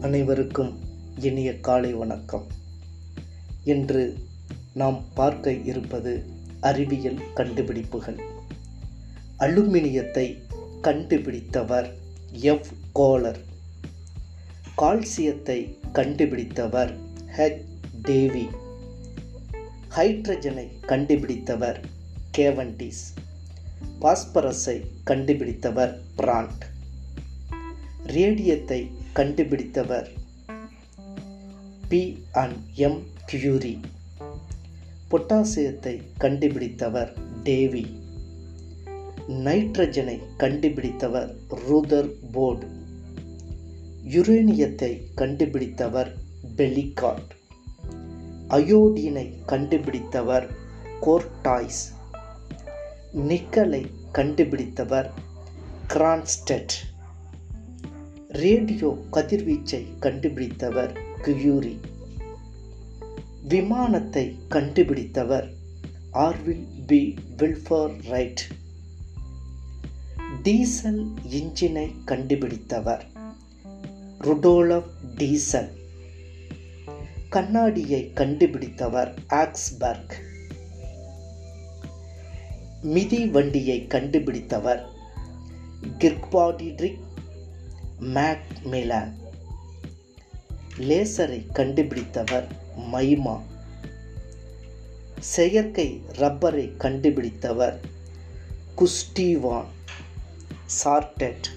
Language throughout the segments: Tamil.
அனைவருக்கும் இனிய காலை வணக்கம். இன்று நாம் பார்க்க இருப்பது அறிவியல் கண்டுபிடிப்புகள். அலுமினியத்தை கண்டுபிடித்தவர் எஃப். கோலர் கால்சியத்தை கண்டுபிடித்தவர் ஹெச். டேவி. ஹைட்ரஜனை கண்டுபிடித்தவர் கேவண்டிஸ் பாஸ்பரஸை கண்டுபிடித்தவர் பிராண்ட். ரேடியத்தை கண்டுபிடித்தவர் பி அண்ட் எம் கியூரி பொட்டாசியத்தை கண்டுபிடித்தவர் டேவி. நைட்ரஜனை கண்டுபிடித்தவர் ரூதர் போர்டு. யுரேனியத்தை கண்டுபிடித்தவர் பெலிகாட் அயோடினை கண்டுபிடித்தவர் கோர்டாய்ஸ். நிக்கலை கண்டுபிடித்தவர் கிரான்ஸ்டெட். ரேடியோ கதிர்வீச்சை கண்டுபிடித்தவர் கியூரி. விமானத்தை கண்டுபிடித்தவர் Orville B. Wilbur Wright. Diesel இன்ஜினை கண்டுபிடித்தவர் ருடோலப் டீசல். கண்ணாடியை கண்டுபிடித்தவர் ஆக்ஸ்பர்க். மிதி வண்டியை கண்டுபிடித்தவர் கிர்க்பாடிட்ரிக் மேக்மிலான் லேசரை கண்டுபிடித்தவர் மைமா. செயற்கை ரப்பரை கண்டுபிடித்தவர் குஸ்டிவான். சார்டெட்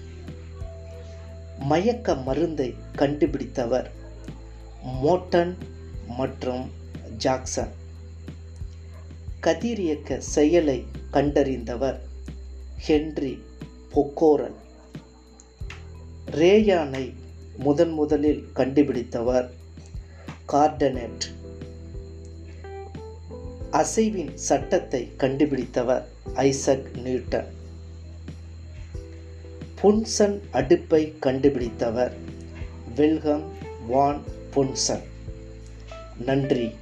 மயக்க மருந்தை கண்டுபிடித்தவர் மோட்டன் மற்றும் ஜாக்சன். கதிரியக்க செயலை கண்டறிந்தவர் ஹென்றி பொக்கோரன். ரேயானை முதன் முதலில் கண்டுபிடித்தவர் கார்டனெட். அசைவின் சட்டத்தை கண்டுபிடித்தவர் ஐசக் நியூட்டன். புன்சன் அடுப்பை கண்டுபிடித்தவர் வில்கம் வான் புன்சன். நன்றி.